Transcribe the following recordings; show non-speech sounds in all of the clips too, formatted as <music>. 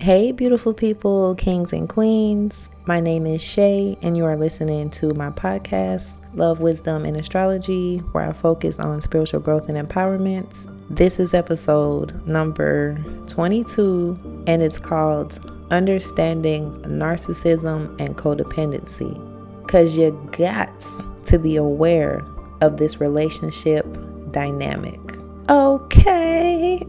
Hey, beautiful people, kings and queens. My name is Shay, and you are listening to my podcast, Love, Wisdom, and Astrology, where I focus on spiritual growth and empowerment. This is episode number 22, and it's called Understanding Narcissism and Codependency. Because you got to be aware of this relationship dynamic. Okay. <laughs>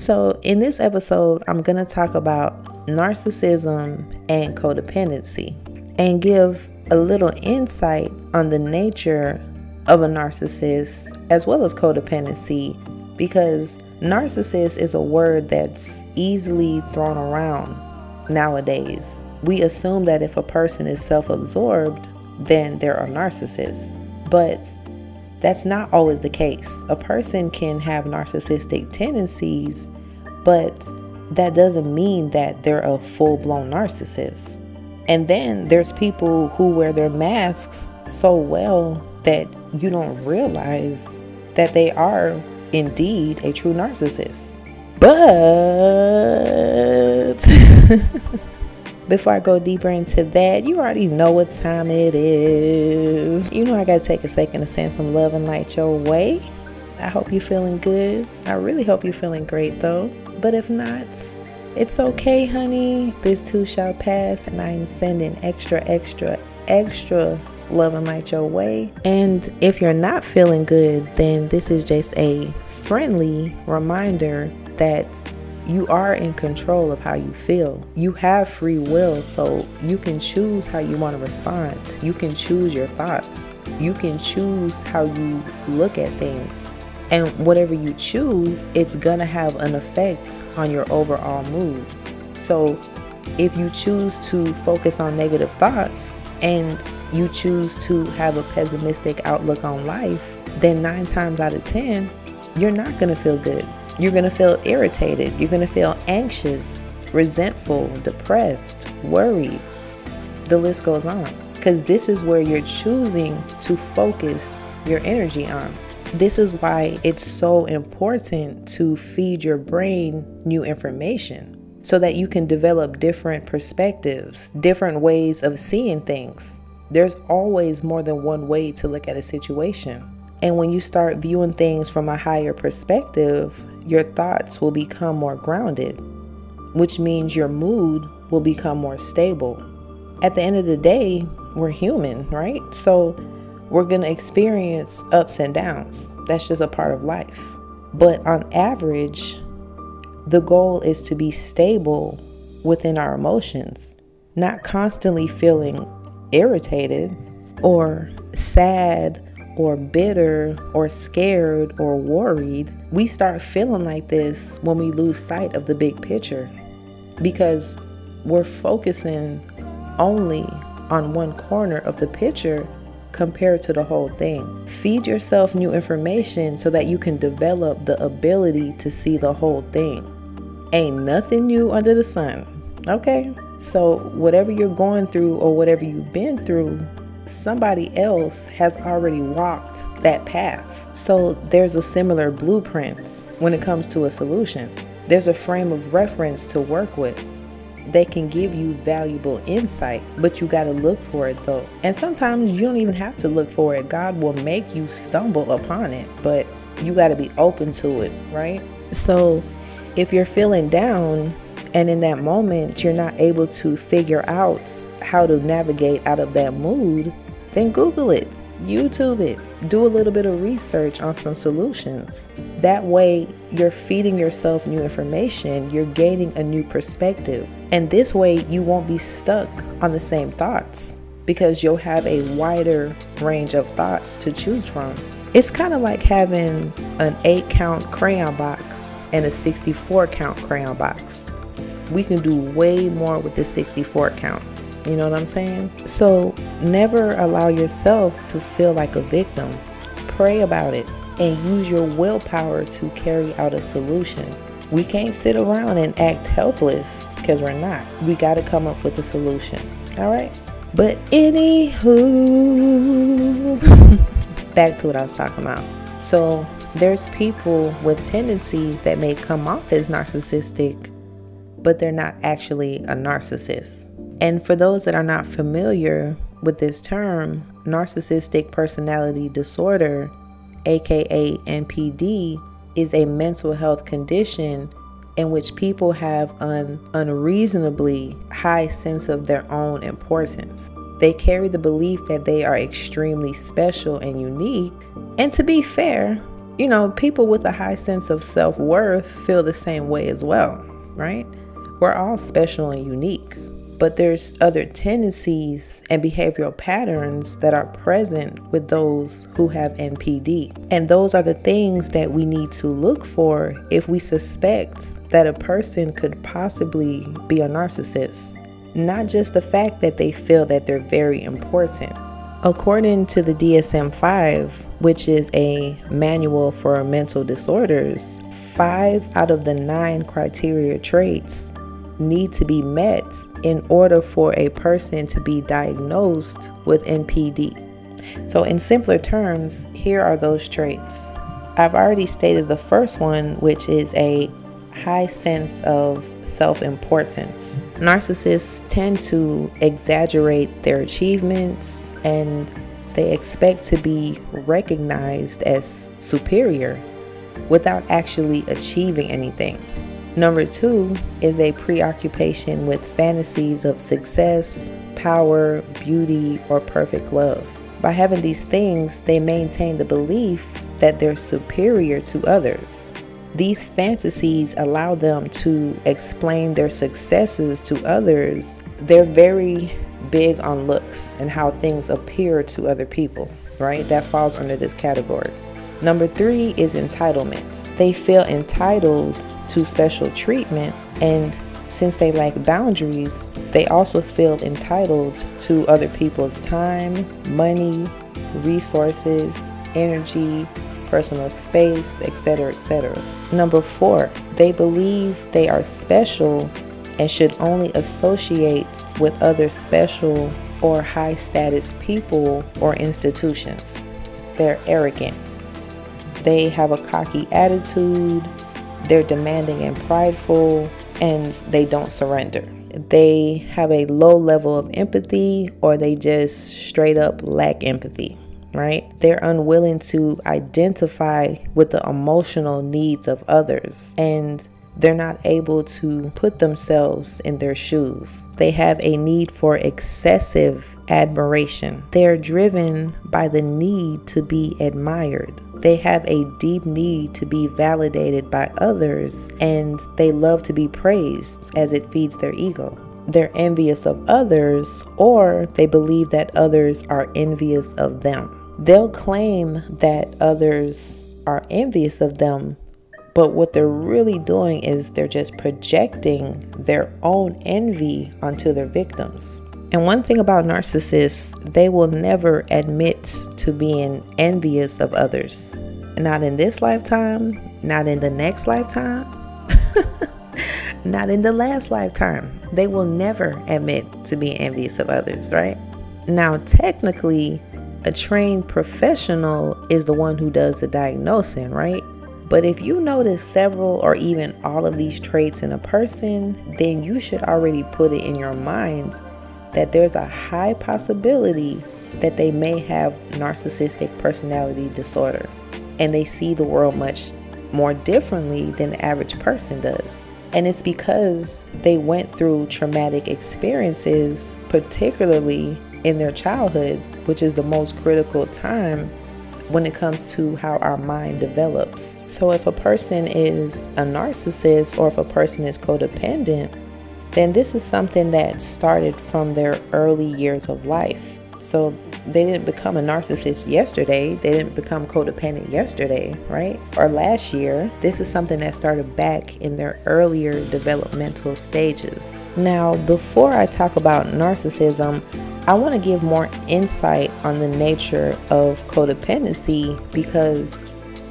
So, in this episode, I'm going to talk about narcissism and codependency and give a little insight on the nature of a narcissist as well as codependency because narcissist is a word that's easily thrown around nowadays. We assume that if a person is self absorbed, then they're a narcissist. But that's not always the case. A person can have narcissistic tendencies, but that doesn't mean that they're a full blown narcissist. And then there's people who wear their masks so well that you don't realize that they are indeed a true narcissist. But <laughs> Before I go deeper into that, you already know what time it is. You know, I gotta take a second to send some love and light your way. I hope you're feeling good. I really hope you're feeling great though. But if not, it's okay, honey. This too shall pass, and I'm sending extra, extra, extra love and light your way. And if you're not feeling good, then this is just a friendly reminder that you are in control of how you feel. You have free will, so you can choose how you want to respond. You can choose your thoughts. You can choose how you look at things. And whatever you choose, it's gonna have an effect on your overall mood. So if you choose to focus on negative thoughts and you choose to have a pessimistic outlook on life, then nine times out of 10, you're not gonna feel good. You're going to feel irritated. You're going to feel anxious, resentful, depressed, worried. The list goes on. Because this is where you're choosing to focus your energy on. This is why it's so important to feed your brain new information so that you can develop different perspectives, different ways of seeing things. There's always more than one way to look at a situation. And when you start viewing things from a higher perspective, your thoughts will become more grounded, which means your mood will become more stable. At the end of the day, we're human, right? So we're going to experience ups and downs. That's just a part of life. But on average, the goal is to be stable within our emotions, not constantly feeling irritated or sad or bitter or scared or worried, we start feeling like this when we lose sight of the big picture because we're focusing only on one corner of the picture compared to the whole thing. Feed yourself new information so that you can develop the ability to see the whole thing. Ain't nothing new under the sun. Okay? So, whatever you're going through or whatever you've been through, somebody else has already walked that path. So there's a similar blueprint when it comes to a solution. There's a frame of reference to work with. They can give you valuable insight, but you got to look for it though. And sometimes you don't even have to look for it. God will make you stumble upon it, but you got to be open to it, right? So if you're feeling down and in that moment you're not able to figure out how to navigate out of that mood, then Google it, YouTube it, do a little bit of research on some solutions. That way, you're feeding yourself new information, you're gaining a new perspective. And this way, you won't be stuck on the same thoughts because you'll have a wider range of thoughts to choose from. It's kind of like having an 8 count crayon box and a 64 count crayon box. We can do way more with the 64 count. You know what I'm saying? So never allow yourself to feel like a victim. Pray about it and use your willpower to carry out a solution. We can't sit around and act helpless because we're not. We got to come up with a solution. All right? But anywho, <laughs> back to what I was talking about. So There's people with tendencies that may come off as narcissistic, but they're not actually a narcissist. And for those that are not familiar with this term, narcissistic personality disorder, aka NPD, is a mental health condition in which people have an unreasonably high sense of their own importance. They carry the belief that they are extremely special and unique. And to be fair, you know, people with a high sense of self worth feel the same way as well, right? We're all special and unique but there's other tendencies and behavioral patterns that are present with those who have NPD. And those are the things that we need to look for if we suspect that a person could possibly be a narcissist. Not just the fact that they feel that they're very important. According to the DSM 5, which is a manual for mental disorders, five out of the nine criteria traits need to be met in order for a person to be diagnosed with NPD. So, in simpler terms, here are those traits. I've already stated the first one, which is a high sense of self importance. Narcissists tend to exaggerate their achievements and they expect to be recognized as superior without actually achieving anything. Number two is a preoccupation with fantasies of success, power, beauty, or perfect love. By having these things, they maintain the belief that they're superior to others. These fantasies allow them to explain their successes to others. They're very big on looks and how things appear to other people, right? That falls under this category. Number three is entitlements. They feel entitled to special treatment, and since they lack boundaries, they also feel entitled to other people's time, money, resources, energy, personal space, etc., etc. Number four, they believe they are special and should only associate with other special or high status people or institutions. They're arrogant. They have a cocky attitude, they're demanding and prideful, and they don't surrender. They have a low level of empathy, or they just straight up lack empathy, right? They're unwilling to identify with the emotional needs of others, and they're not able to put themselves in their shoes. They have a need for excessive admiration. They're driven by the need to be admired. They have a deep need to be validated by others and they love to be praised as it feeds their ego. They're envious of others or they believe that others are envious of them. They'll claim that others are envious of them, but what they're really doing is they're just projecting their own envy onto their victims. And one thing about narcissists, they will never admit to being envious of others. Not in this lifetime, not in the next lifetime, <laughs> not in the last lifetime. They will never admit to being envious of others, right? Now, technically, a trained professional is the one who does the diagnosing, right? But if you notice several or even all of these traits in a person, then you should already put it in your mind that there's a high possibility that they may have narcissistic personality disorder and they see the world much more differently than the average person does. And it's because they went through traumatic experiences, particularly in their childhood, which is the most critical time when it comes to how our mind develops. So, if a person is a narcissist or if a person is codependent, then this is something that started from their early years of life. So they didn't become a narcissist yesterday. They didn't become codependent yesterday, right? Or last year. This is something that started back in their earlier developmental stages. Now, before I talk about narcissism, I want to give more insight on the nature of codependency because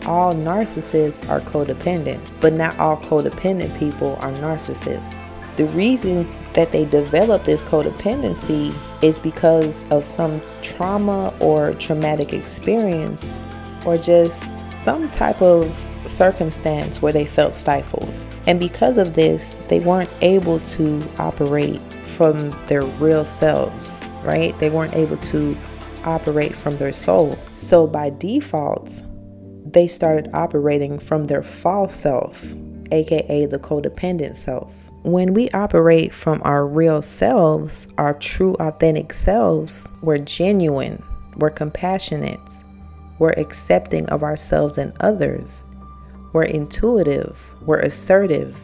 all narcissists are codependent, but not all codependent people are narcissists. The reason that they develop this codependency is because of some trauma or traumatic experience or just some type of circumstance where they felt stifled. And because of this, they weren't able to operate from their real selves, right? They weren't able to operate from their soul. So by default, they started operating from their false self, aka the codependent self. When we operate from our real selves, our true authentic selves, we're genuine, we're compassionate, we're accepting of ourselves and others, we're intuitive, we're assertive.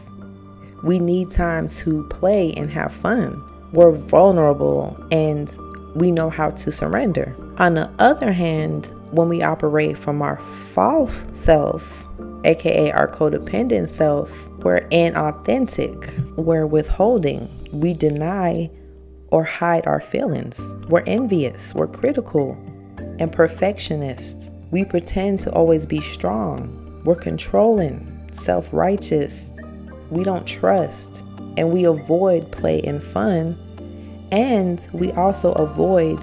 We need time to play and have fun. We're vulnerable and we know how to surrender. On the other hand, when we operate from our false self, aka our codependent self, we're inauthentic, we're withholding, we deny or hide our feelings. We're envious, we're critical, and perfectionist. We pretend to always be strong, we're controlling, self righteous, we don't trust, and we avoid play and fun and we also avoid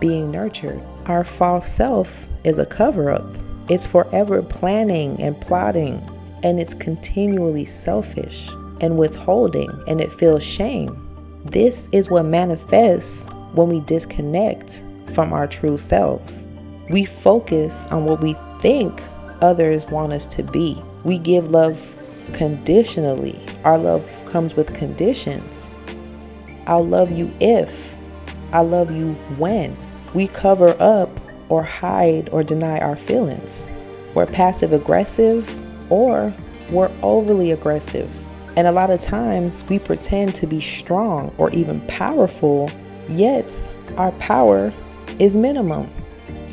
being nurtured. Our false self is a cover up, it's forever planning and plotting, and it's continually selfish and withholding, and it feels shame. This is what manifests when we disconnect from our true selves. We focus on what we think others want us to be. We give love conditionally. Our love comes with conditions. I'll love you if, I love you when. We cover up or hide or deny our feelings. We're passive aggressive or we're overly aggressive. And a lot of times we pretend to be strong or even powerful, yet our power is minimum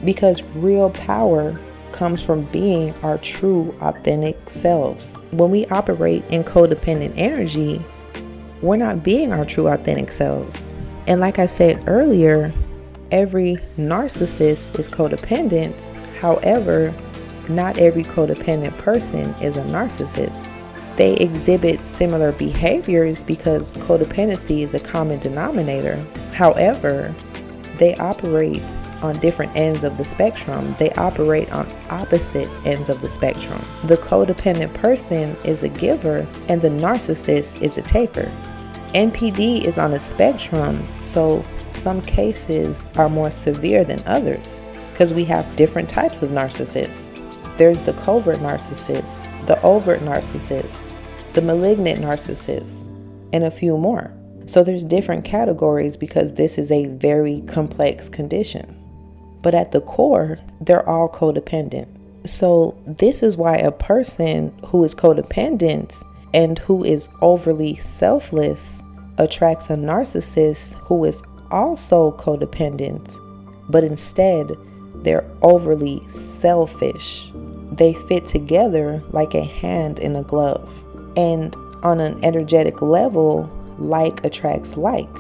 because real power comes from being our true authentic selves. When we operate in codependent energy, we're not being our true authentic selves. And like I said earlier, every narcissist is codependent. However, not every codependent person is a narcissist. They exhibit similar behaviors because codependency is a common denominator. However, they operate on different ends of the spectrum. They operate on opposite ends of the spectrum. The codependent person is a giver, and the narcissist is a taker. NPD is on a spectrum, so some cases are more severe than others because we have different types of narcissists. There's the covert narcissist, the overt narcissist, the malignant narcissist, and a few more. So there's different categories because this is a very complex condition. But at the core, they're all codependent. So this is why a person who is codependent and who is overly selfless attracts a narcissist who is also codependent, but instead they're overly selfish. They fit together like a hand in a glove. And on an energetic level, like attracts like.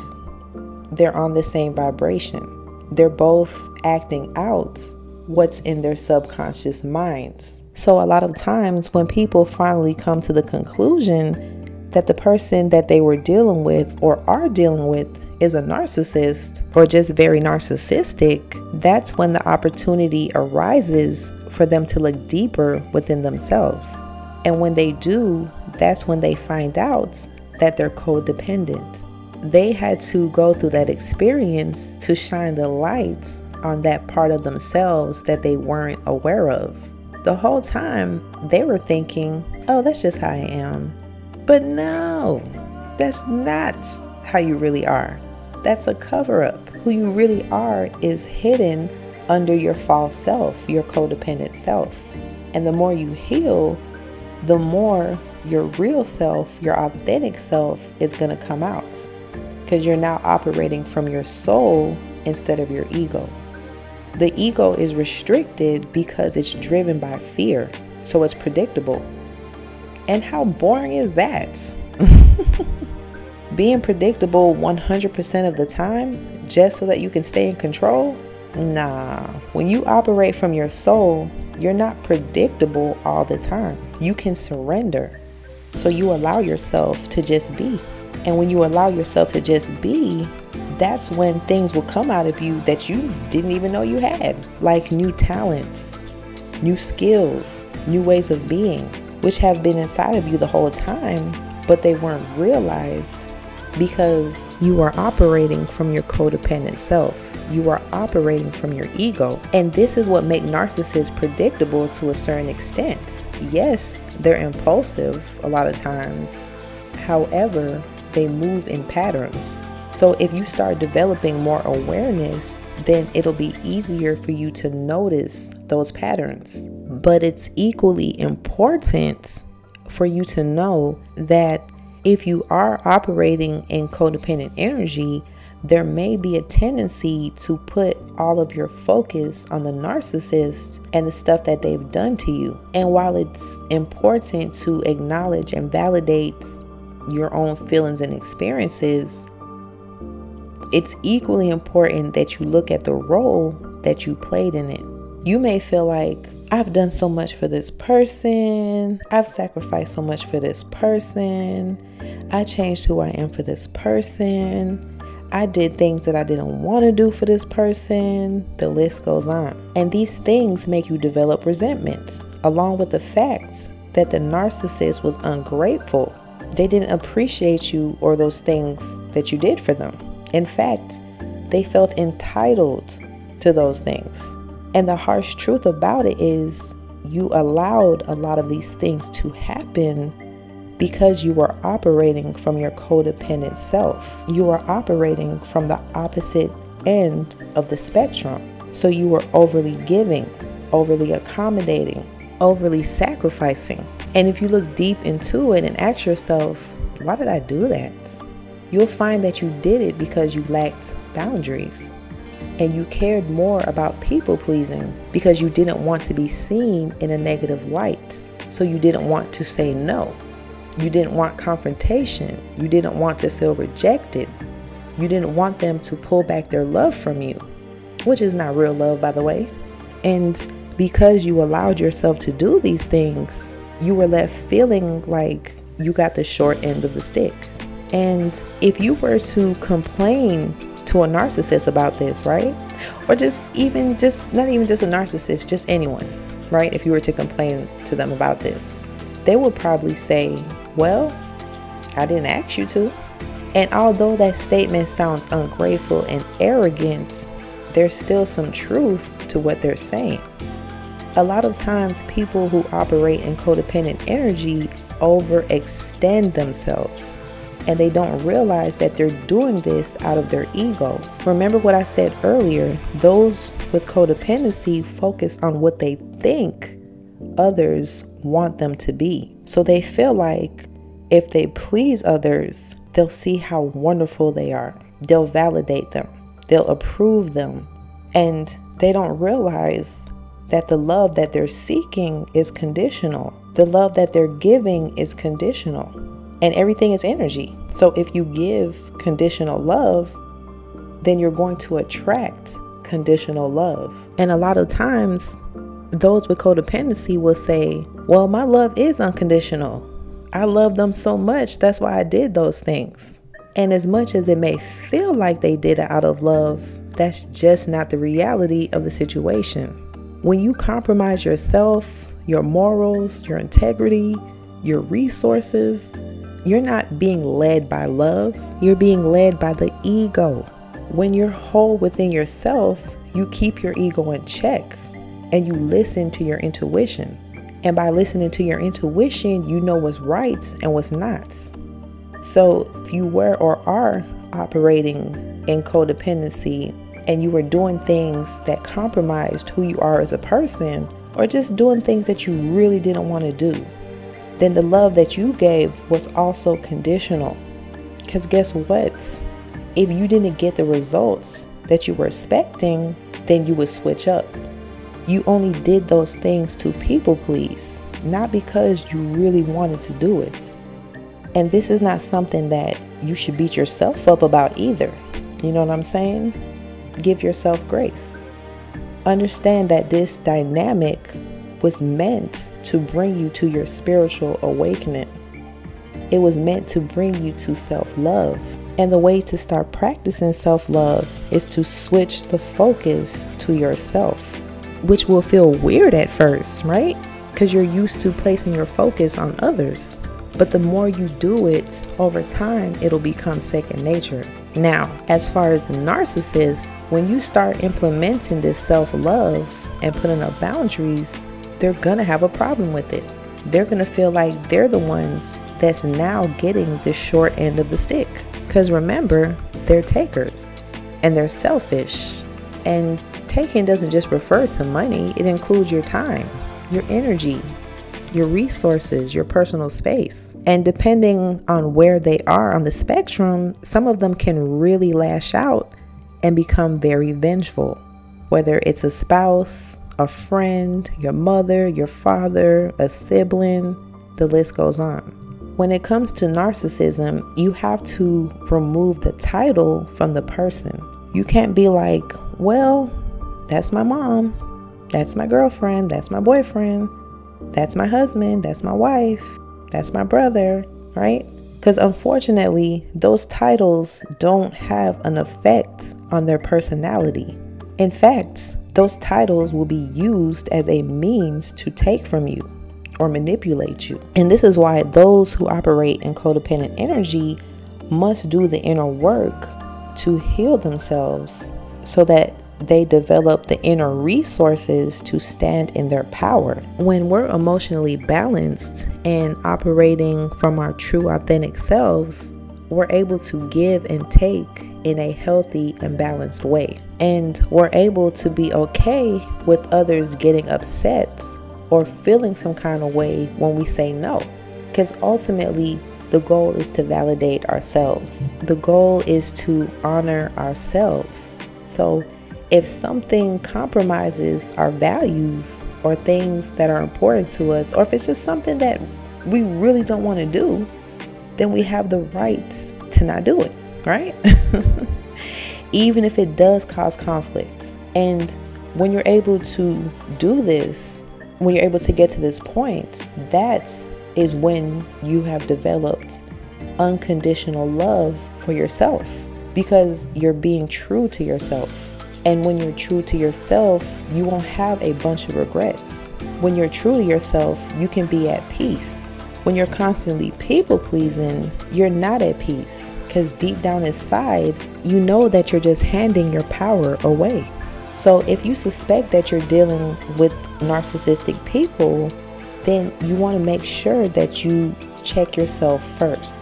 They're on the same vibration. They're both acting out what's in their subconscious minds. So, a lot of times when people finally come to the conclusion that the person that they were dealing with or are dealing with is a narcissist or just very narcissistic, that's when the opportunity arises for them to look deeper within themselves. And when they do, that's when they find out that they're codependent. They had to go through that experience to shine the light on that part of themselves that they weren't aware of. The whole time, they were thinking, oh, that's just how I am. But no, that's not how you really are. That's a cover up. Who you really are is hidden under your false self, your codependent self. And the more you heal, the more your real self, your authentic self, is going to come out. Because you're now operating from your soul instead of your ego. The ego is restricted because it's driven by fear, so it's predictable. And how boring is that? <laughs> Being predictable 100% of the time just so that you can stay in control? Nah. When you operate from your soul, you're not predictable all the time. You can surrender. So you allow yourself to just be. And when you allow yourself to just be, that's when things will come out of you that you didn't even know you had, like new talents, new skills, new ways of being, which have been inside of you the whole time, but they weren't realized because you are operating from your codependent self. You are operating from your ego. And this is what makes narcissists predictable to a certain extent. Yes, they're impulsive a lot of times. However, they move in patterns. So if you start developing more awareness, then it'll be easier for you to notice those patterns. But it's equally important for you to know that if you are operating in codependent energy, there may be a tendency to put all of your focus on the narcissist and the stuff that they've done to you. And while it's important to acknowledge and validate your own feelings and experiences, it's equally important that you look at the role that you played in it. You may feel like, I've done so much for this person. I've sacrificed so much for this person. I changed who I am for this person. I did things that I didn't want to do for this person. The list goes on. And these things make you develop resentment, along with the fact that the narcissist was ungrateful. They didn't appreciate you or those things that you did for them. In fact, they felt entitled to those things. And the harsh truth about it is, you allowed a lot of these things to happen because you were operating from your codependent self. You were operating from the opposite end of the spectrum. So you were overly giving, overly accommodating, overly sacrificing. And if you look deep into it and ask yourself, why did I do that? You'll find that you did it because you lacked boundaries and you cared more about people pleasing because you didn't want to be seen in a negative light. So you didn't want to say no. You didn't want confrontation. You didn't want to feel rejected. You didn't want them to pull back their love from you, which is not real love, by the way. And because you allowed yourself to do these things, you were left feeling like you got the short end of the stick. And if you were to complain to a narcissist about this, right? Or just even just not even just a narcissist, just anyone, right? If you were to complain to them about this, they would probably say, Well, I didn't ask you to. And although that statement sounds ungrateful and arrogant, there's still some truth to what they're saying. A lot of times, people who operate in codependent energy overextend themselves and they don't realize that they're doing this out of their ego. Remember what I said earlier those with codependency focus on what they think others want them to be. So they feel like if they please others, they'll see how wonderful they are, they'll validate them, they'll approve them, and they don't realize that the love that they're seeking is conditional. The love that they're giving is conditional and everything is energy. So if you give conditional love, then you're going to attract conditional love. And a lot of times, those with codependency will say, Well, my love is unconditional. I love them so much, that's why I did those things. And as much as it may feel like they did it out of love, that's just not the reality of the situation. When you compromise yourself, your morals, your integrity, your resources, you're not being led by love, you're being led by the ego. When you're whole within yourself, you keep your ego in check and you listen to your intuition. And by listening to your intuition, you know what's right and what's not. So if you were or are operating in codependency and you were doing things that compromised who you are as a person, or just doing things that you really didn't want to do, then the love that you gave was also conditional. Because guess what? If you didn't get the results that you were expecting, then you would switch up. You only did those things to people please, not because you really wanted to do it. And this is not something that you should beat yourself up about either. You know what I'm saying? Give yourself grace. Understand that this dynamic was meant to bring you to your spiritual awakening. It was meant to bring you to self love. And the way to start practicing self love is to switch the focus to yourself. which will feel weird at first, right? Because you're used to placing your focus on others. But the more you do it over time, it'll become second nature. Now, as far as the narcissist, when you start implementing this self love and putting up boundaries, they're gonna have a problem with it. They're gonna feel like they're the ones that's now getting the short end of the stick. Because remember, they're takers and they're selfish. And taking doesn't just refer to money, it includes your time, your energy, your resources, your personal space. And depending on where they are on the spectrum, some of them can really lash out and become very vengeful. Whether it's a spouse, a friend, your mother, your father, a sibling, the list goes on. When it comes to narcissism, you have to remove the title from the person. You can't be like, well, that's my mom, that's my girlfriend, that's my boyfriend, that's my husband, that's my wife, that's my brother, right? Because unfortunately, those titles don't have an effect on their personality. In fact, those titles will be used as a means to take from you or manipulate you. And this is why those who operate in codependent energy must do the inner work to heal themselves so that they develop the inner resources to stand in their power. When we're emotionally balanced and operating from our true authentic selves, we're able to give and take in a healthy and balanced way. And we're able to be okay with others getting upset or feeling some kind of way when we say no. Because ultimately, the goal is to validate ourselves, the goal is to honor ourselves. So, if something compromises our values or things that are important to us, or if it's just something that we really don't want to do, then we have the right to not do it, right? <laughs> Even if it does cause conflict. And when you're able to do this, when you're able to get to this point, that is when you have developed unconditional love for yourself because you're being true to yourself. And when you're true to yourself, you won't have a bunch of regrets. When you're true to yourself, you can be at peace. When you're constantly people pleasing, you're not at peace because deep down inside, you know that you're just handing your power away. So if you suspect that you're dealing with narcissistic people, then you want to make sure that you check yourself first.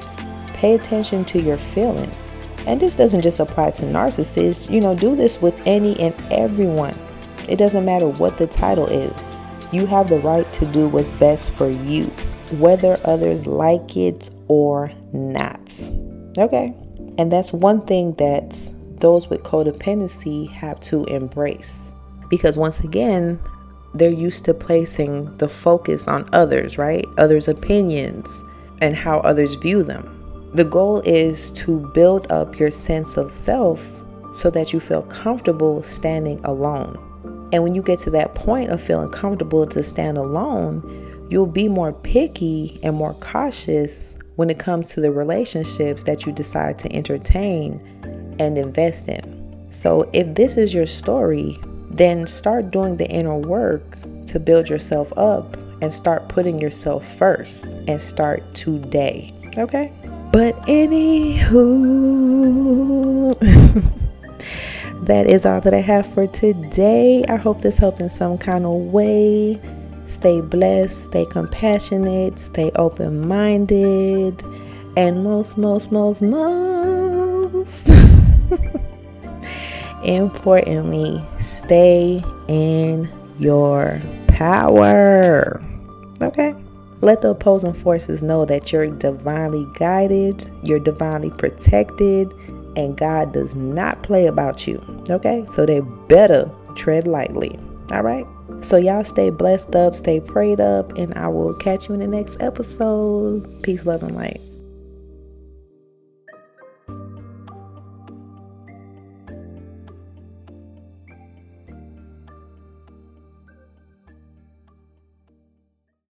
Pay attention to your feelings. And this doesn't just apply to narcissists, you know, do this with any and everyone. It doesn't matter what the title is. You have the right to do what's best for you, whether others like it or not. Okay? And that's one thing that those with codependency have to embrace. Because once again, they're used to placing the focus on others, right? Others' opinions and how others view them. The goal is to build up your sense of self so that you feel comfortable standing alone. And when you get to that point of feeling comfortable to stand alone, you'll be more picky and more cautious when it comes to the relationships that you decide to entertain and invest in. So, if this is your story, then start doing the inner work to build yourself up and start putting yourself first and start today. Okay? But anywho, <laughs> that is all that I have for today. I hope this helped in some kind of way. Stay blessed, stay compassionate, stay open minded, and most, most, most, most <laughs> importantly, stay in your power. Okay? Let the opposing forces know that you're divinely guided, you're divinely protected, and God does not play about you. Okay? So they better tread lightly. All right? So y'all stay blessed up, stay prayed up, and I will catch you in the next episode. Peace, love, and light.